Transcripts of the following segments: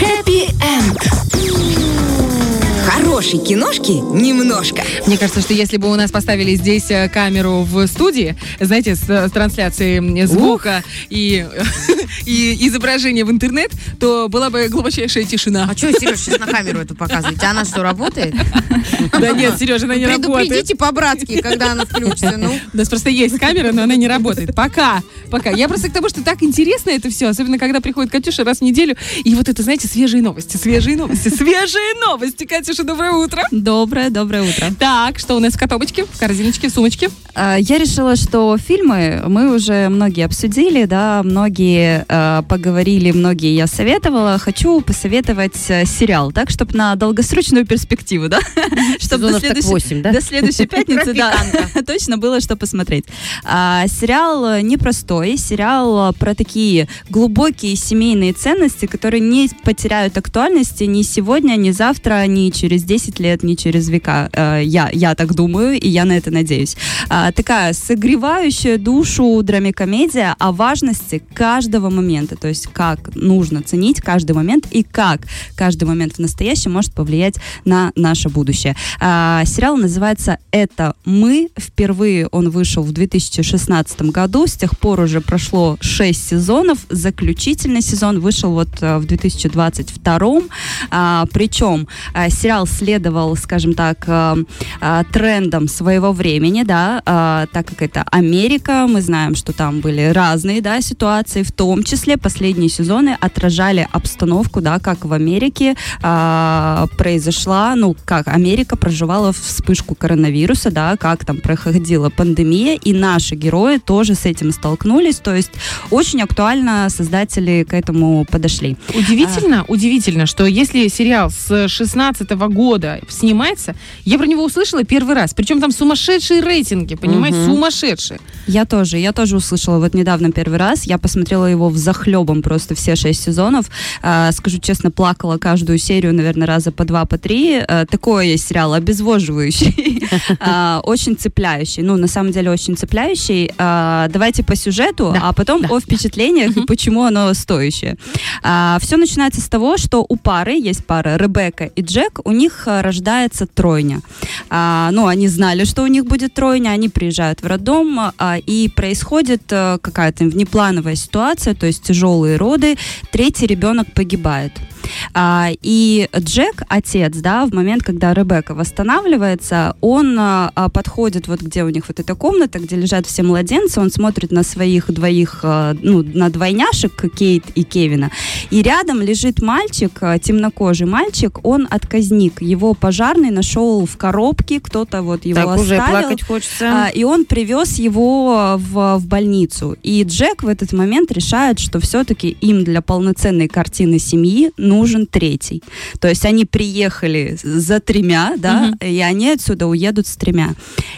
Happy End. Хорошей киношки немножко. Мне кажется, что если бы у нас поставили здесь э, камеру в студии, знаете, с, с трансляцией звука и, и изображения в интернет, то была бы глубочайшая тишина. А что, Сереж, сейчас на камеру эту показываете? Она что, работает? Да нет, Сережа, она не работает. Предупредите по-братски, когда она включится. Ну. У нас просто есть камера, но она не работает. Пока. Пока. Я просто к тому, что так интересно это все, особенно когда приходит Катюша раз в неделю. И вот это, знаете, свежие новости, свежие новости, свежие новости. Катюша, доброе утро. Доброе, доброе утро. Так, что у нас в коробочке, в корзиночке, в сумочке? А, я решила, что фильмы мы уже многие обсудили, да, многие э, поговорили, многие я советовала. Хочу посоветовать э, сериал, так, чтобы на долгосрочную перспективу, да, чтобы до следующей, 8, да? до следующей пятницы, да, точно было что посмотреть. А, сериал непростой, сериал про такие глубокие семейные ценности, которые не потеряют актуальности ни сегодня, ни завтра, ни через 10 лет, ни через века. А, я, я так думаю, и я на это надеюсь. А, такая согревающая душу драмикомедия о важности каждого момента, то есть как нужно ценить каждый момент и как каждый момент в настоящем может повлиять на наше будущее. А, сериал называется «Это мы». Впервые он вышел в 2016 году, с тех пор уже прошло 6 сезонов. Заключительный сезон вышел вот э, в 2022. А, причем а, сериал следовал, скажем так, а, а, трендам своего времени, да, а, так как это Америка, мы знаем, что там были разные, да, ситуации, в том числе последние сезоны отражали обстановку, да, как в Америке а, произошла, ну, как Америка проживала вспышку коронавируса, да, как там проходила пандемия, и наши герои тоже с этим столкнулись, то есть очень актуально создатели к этому подошли. Удивительно, удивительно, что если сериал с 16 года снимается, я про него услышала первый раз. Причем там сумасшедшие рейтинги, понимаете, сумасшедшие. Я тоже, я тоже услышала вот недавно первый раз. Я посмотрела его в захлебом просто все шесть сезонов. А, скажу честно, плакала каждую серию, наверное, раза по два, по три. А, такой есть сериал, обезвоживающий, а, очень цепляющий. Ну, на самом деле, очень цепляющий. А, давайте по сюжету, а потом о впечатлениях и почему оно стоящее. А, все начинается с того, что у пары, есть пара Ребекка и Джек, у них рождается тройня. А, ну, они знали, что у них будет тройня, они приезжают в роддом, а, и происходит а, какая-то внеплановая ситуация, то есть тяжелые роды, третий ребенок погибает. А, и Джек, отец, да, в момент, когда Ребекка восстанавливается, он а, а, подходит вот где у них вот эта комната, где лежат все младенцы, он смотрит на своих двоих, а, ну, на двойняшек Кейт и Кевина, и рядом лежит мальчик, а, темнокожий мальчик, он отказник, его пожарный нашел в коробке, кто-то вот его Так уже оставил. плакать хочется. А, и он привез его в, в больницу. И Джек в этот момент решает, что все-таки им для полноценной картины семьи нужен третий. То есть они приехали за тремя, да, и они отсюда уедут с тремя.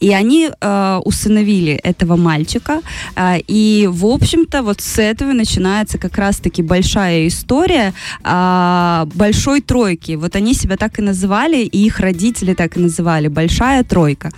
И они э, усыновили этого мальчика. а, и, в общем-то, вот с этого начинается как раз-таки большая история а, большой тройки. Вот они себя так и называли, и их родители так и называли. Большая тройка.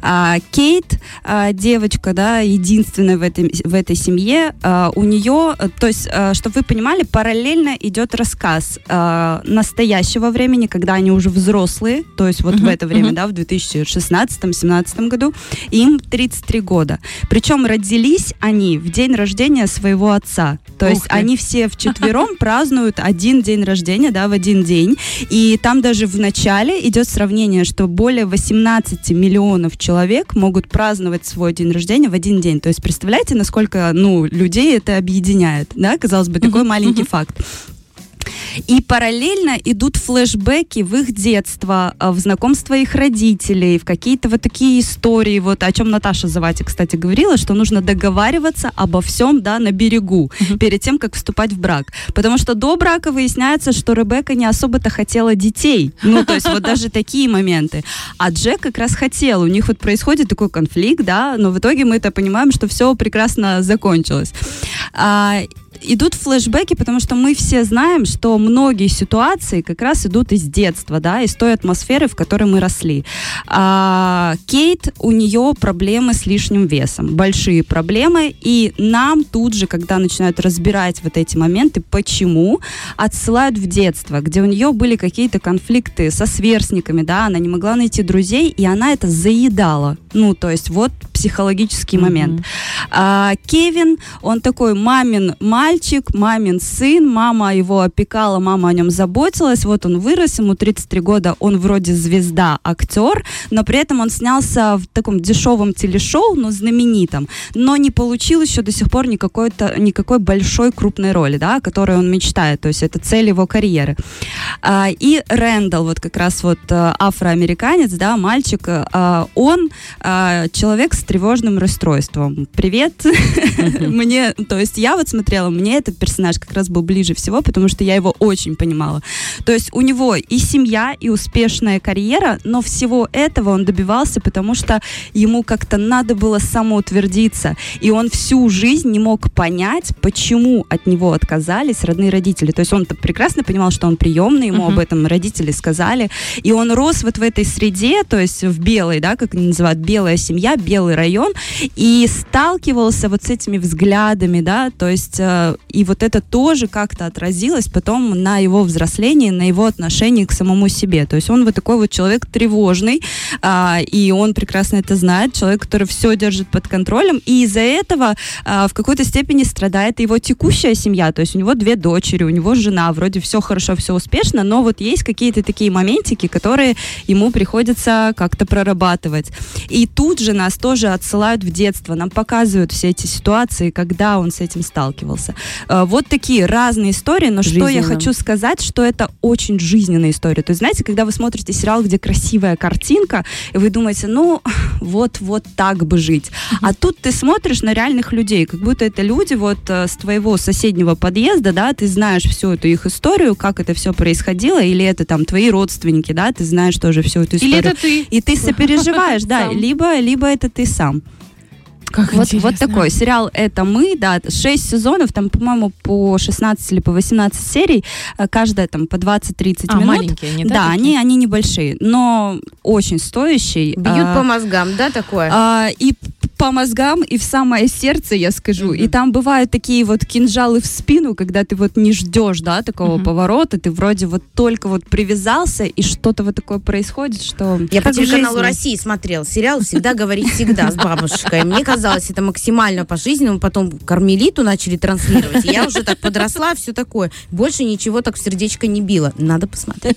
А, Кейт, а, девочка, да, единственная в, этой в этой семье, а, у нее, э, то есть, чтобы вы понимали, параллельно идет рассказ а, настоящего времени, когда они уже взрослые, то есть вот в это время, да, в 2016-2017 году, им 33 года. Причем родились они в день рождения своего отца. То есть Ух ты. они все вчетвером празднуют один день рождения, да, в один день. И там даже в начале идет сравнение, что более 18 миллионов человек могут праздновать свой день рождения в один день. То есть представляете, насколько, ну, людей это объединяет, да, казалось бы, такой маленький факт. И параллельно идут флешбеки в их детство, а, в знакомство их родителей, в какие-то вот такие истории, вот о чем Наташа Завати, кстати, говорила, что нужно договариваться обо всем, да, на берегу, перед тем, как вступать в брак. Потому что до брака выясняется, что Ребекка не особо-то хотела детей. Ну, то есть вот даже такие моменты. А Джек как раз хотел. У них вот происходит такой конфликт, да, но в итоге мы это понимаем, что все прекрасно закончилось. А, идут флешбеки, потому что мы все знаем, что многие ситуации как раз идут из детства, да, из той атмосферы, в которой мы росли. А, Кейт, у нее проблемы с лишним весом, большие проблемы, и нам тут же, когда начинают разбирать вот эти моменты, почему, отсылают в детство, где у нее были какие-то конфликты со сверстниками, да, она не могла найти друзей, и она это заедала. Ну, то есть вот психологический Мгм. момент. А, Кевин, он такой мамин мальчик, мамин сын, мама его опекала, мама о нем заботилась, вот он вырос, ему 33 года, он вроде звезда, актер, но при этом он снялся в таком дешевом телешоу, но знаменитом, но не получил еще до сих пор никакой-то, никакой большой крупной роли, да, о которой он мечтает, то есть это цель его карьеры. А, и Рэндалл, вот как раз вот э, афроамериканец, да, мальчик, э, он э, человек с тревожным расстройством. Привет. Мне, то есть я вот смотрела, мне этот персонаж как раз был ближе всего, потому что я его очень понимала. То есть у него и семья, и успешная карьера, но всего этого он добивался, потому что ему как-то надо было самоутвердиться. И он всю жизнь не мог понять, почему от него отказались родные родители. То есть он прекрасно понимал, что он приемный, ему об этом родители сказали. И он рос вот в этой среде, то есть в белой, да, как они называют, белая семья, белый район, и сталкивался вот с этими взглядами, да, то есть э, и вот это тоже как-то отразилось потом на его взрослении, на его отношении к самому себе. То есть он вот такой вот человек тревожный, а, и он прекрасно это знает, человек, который все держит под контролем, и из-за этого а, в какой-то степени страдает его текущая семья, то есть у него две дочери, у него жена, вроде все хорошо, все успешно, но вот есть какие-то такие моментики, которые ему приходится как-то прорабатывать. И тут же нас тоже отсылают в детство, нам показывают все эти ситуации, когда он с этим сталкивался. Э, Вот такие разные истории, но что я Жизненно. хочу сказать, что это очень жизненная история. То есть, знаете, когда вы смотрите сериал, где красивая картинка, и вы думаете, ну, вот, вот так бы жить. А тут ты смотришь на реальных людей, как будто это люди вот э, с твоего соседнего подъезда, да, ты знаешь всю эту их историю, как это все происходило, или это там твои родственники, да, ты знаешь тоже всю эту историю. Или это ты? И ты сопереживаешь, да, либо, либо это ты сам. Как Вот, вот такой сериал «Это мы», да, 6 сезонов, там, по-моему, по 16 или по 18 серий, э, каждая там по 20-30 А, минут. маленькие они, да? Да, такие? они, они небольшие, но очень стоящий. Бьют А, по мозгам, да, такое? а, и по мозгам, и в самое сердце, я скажу. И там бывают такие вот кинжалы в спину, когда ты вот не ждешь, да, такого Мгм. поворота, ты вроде вот только вот привязался, и что-то вот такое происходит, что... Я по телеканалу жизни. России смотрел сериал «Всегда говорить всегда» с бабушкой. Мне казалось, это максимально по-жизненному. Потом «Кармелиту» начали транслировать. И я уже так подросла, все такое. Больше ничего так в сердечко не било. Надо посмотреть.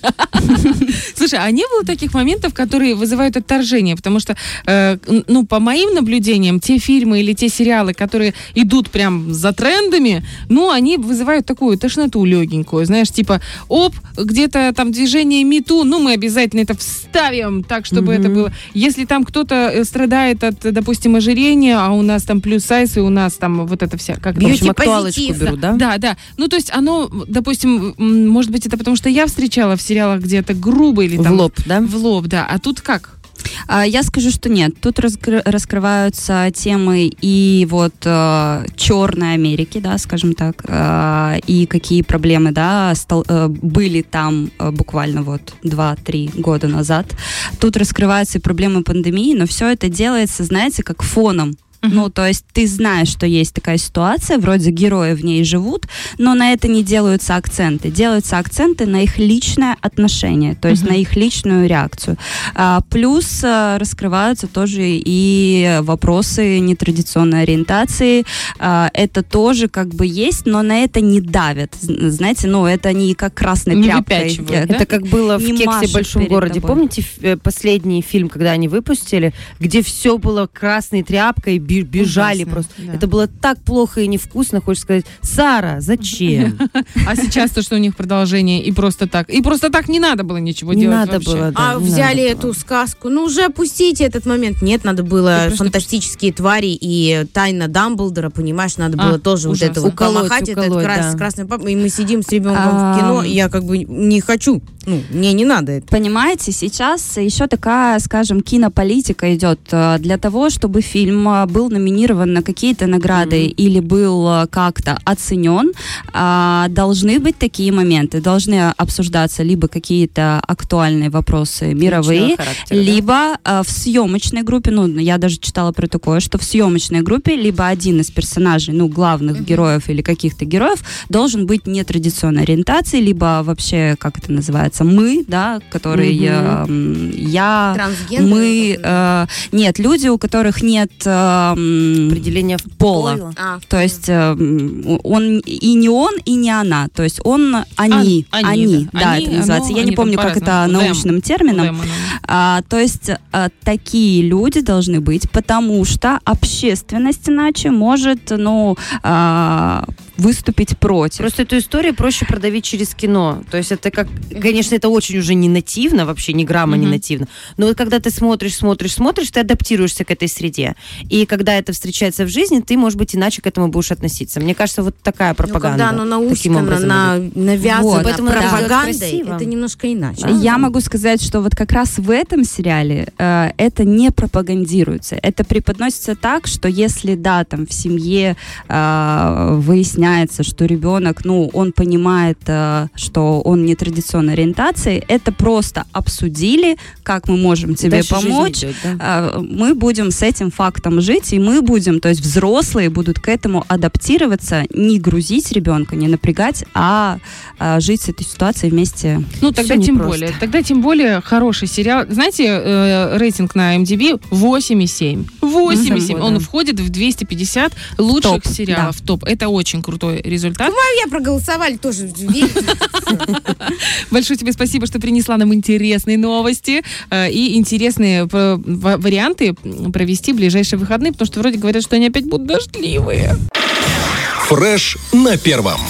Слушай, а не было таких моментов, которые вызывают отторжение? Потому что, э, ну, по моим наблюдениям, те фильмы или те сериалы, которые идут прям за трендами, ну, они вызывают такую тошноту легенькую, знаешь, типа, оп, где-то там движение мету, ну, мы обязательно это вставим так, чтобы это было. Если там кто-то э, страдает от, допустим, ожирения, а у нас там плюс сайз, и у нас там вот это вся, как В общем, актуалочку берут, да? да, да. Ну, то есть оно, допустим, может быть, это потому что я встречала в сериалах где-то грубо или В там... лоб, да? В лоб, да. А тут как? А, Я скажу, что нет. Тут раскры- раскрываются темы и вот э, черной Америки, да, скажем так, э, и какие проблемы, да, э, были там буквально вот 2-3 года назад. Тут раскрываются и проблемы пандемии, но все это делается, знаете, как фоном. Ну, то есть ты знаешь, что есть такая ситуация, вроде герои в ней живут, но на это не делаются акценты. Делаются акценты на их личное отношение, то есть Мгм. на их личную реакцию. А, плюс а, раскрываются тоже и вопросы нетрадиционной ориентации. А, это тоже как бы есть, но на это не давят. Знаете, ну это не как красной Не тряпкой. выпячивают, да? Это как было в Не «Кексе машут в большом городе». тобой. Помните э, последний фильм, когда они выпустили, где все было красной тряпкой, бежали Ужасно, просто. да. Это было так плохо и невкусно, хочешь сказать, Сара, зачем? А сейчас то, что у них продолжение и просто так. И просто так не надо было ничего Не делать надо вообще. было, да, А взяли эту было. сказку. Ну, уже опустите этот момент. Нет, надо было просто- фантастические твари и тайна Дамблдора, понимаешь, надо А, было тоже ужасно. вот это вот Уколоть, помахать, этот уколоть, крас- да. красный пап, и мы сидим с ребенком А, в кино, и я как бы не хочу. Ну, мне не надо это. Понимаете, сейчас еще такая, скажем, кинополитика идет э, для того, чтобы фильм э, был номинирован на какие-то награды или был э, как-то оценен, а, должны быть такие моменты, должны обсуждаться либо какие-то актуальные вопросы мировые, да? либо в съемочной группе, ну, я даже читала про такое, что в съемочной группе либо один из персонажей, ну, главных героев или каких-то героев должен быть нетрадиционной ориентации, либо вообще, как это называется, мы, да, э, м, я, Трансгендер. мы, э, нет, люди, у которых нет э, м, Определение пола. А, То есть э, он и не он, и не она. То есть он, они, А, они, они, да. да, Они, это называется. ну, Я не помню, как это. Them. научным термином. А, то есть а, такие люди должны быть, потому что общественность иначе может, ну, а, выступить против. Просто эту историю проще продавить через кино. То есть это как, конечно, это очень уже не нативно, вообще ни грамма не Мгм. нативно. Но вот когда ты смотришь, смотришь, смотришь, ты адаптируешься к этой среде. И когда это встречается в жизни, ты, может быть, иначе к этому будешь относиться. Мне кажется, вот такая ну, пропаганда. когда оно образом на, навязано Вот. Поэтому пропагандой, это немножко иначе. Я могу сказать, что вот как раз в этом сериале э, это не пропагандируется. Это преподносится так, что если, да, там в семье э, выясняется, что ребенок, ну, он понимает, э, что он не традиционной ориентации, это просто обсудили, как мы можем тебе Дальше помочь. идет, да. А, мы будем с этим фактом жить, и мы будем, то есть взрослые будут к этому адаптироваться, не грузить ребенка, не напрягать, а, а, жить с этой ситуацией вместе. Ну, тогда Всё тем непросто. более. Тогда тем более хороший сериал. Знаете, э, рейтинг на MDB 8,7. 8,7. Мгм. Он Да. входит в 250 лучших топ, сериалов. Топ. Это очень крутой результат. Я проголосовали тоже. Большое тебе спасибо, что принесла нам интересные новости э, и интересные э, ва- варианты провести ближайшие выходные, потому что вроде говорят, что они опять будут дождливые. Фреш на первом.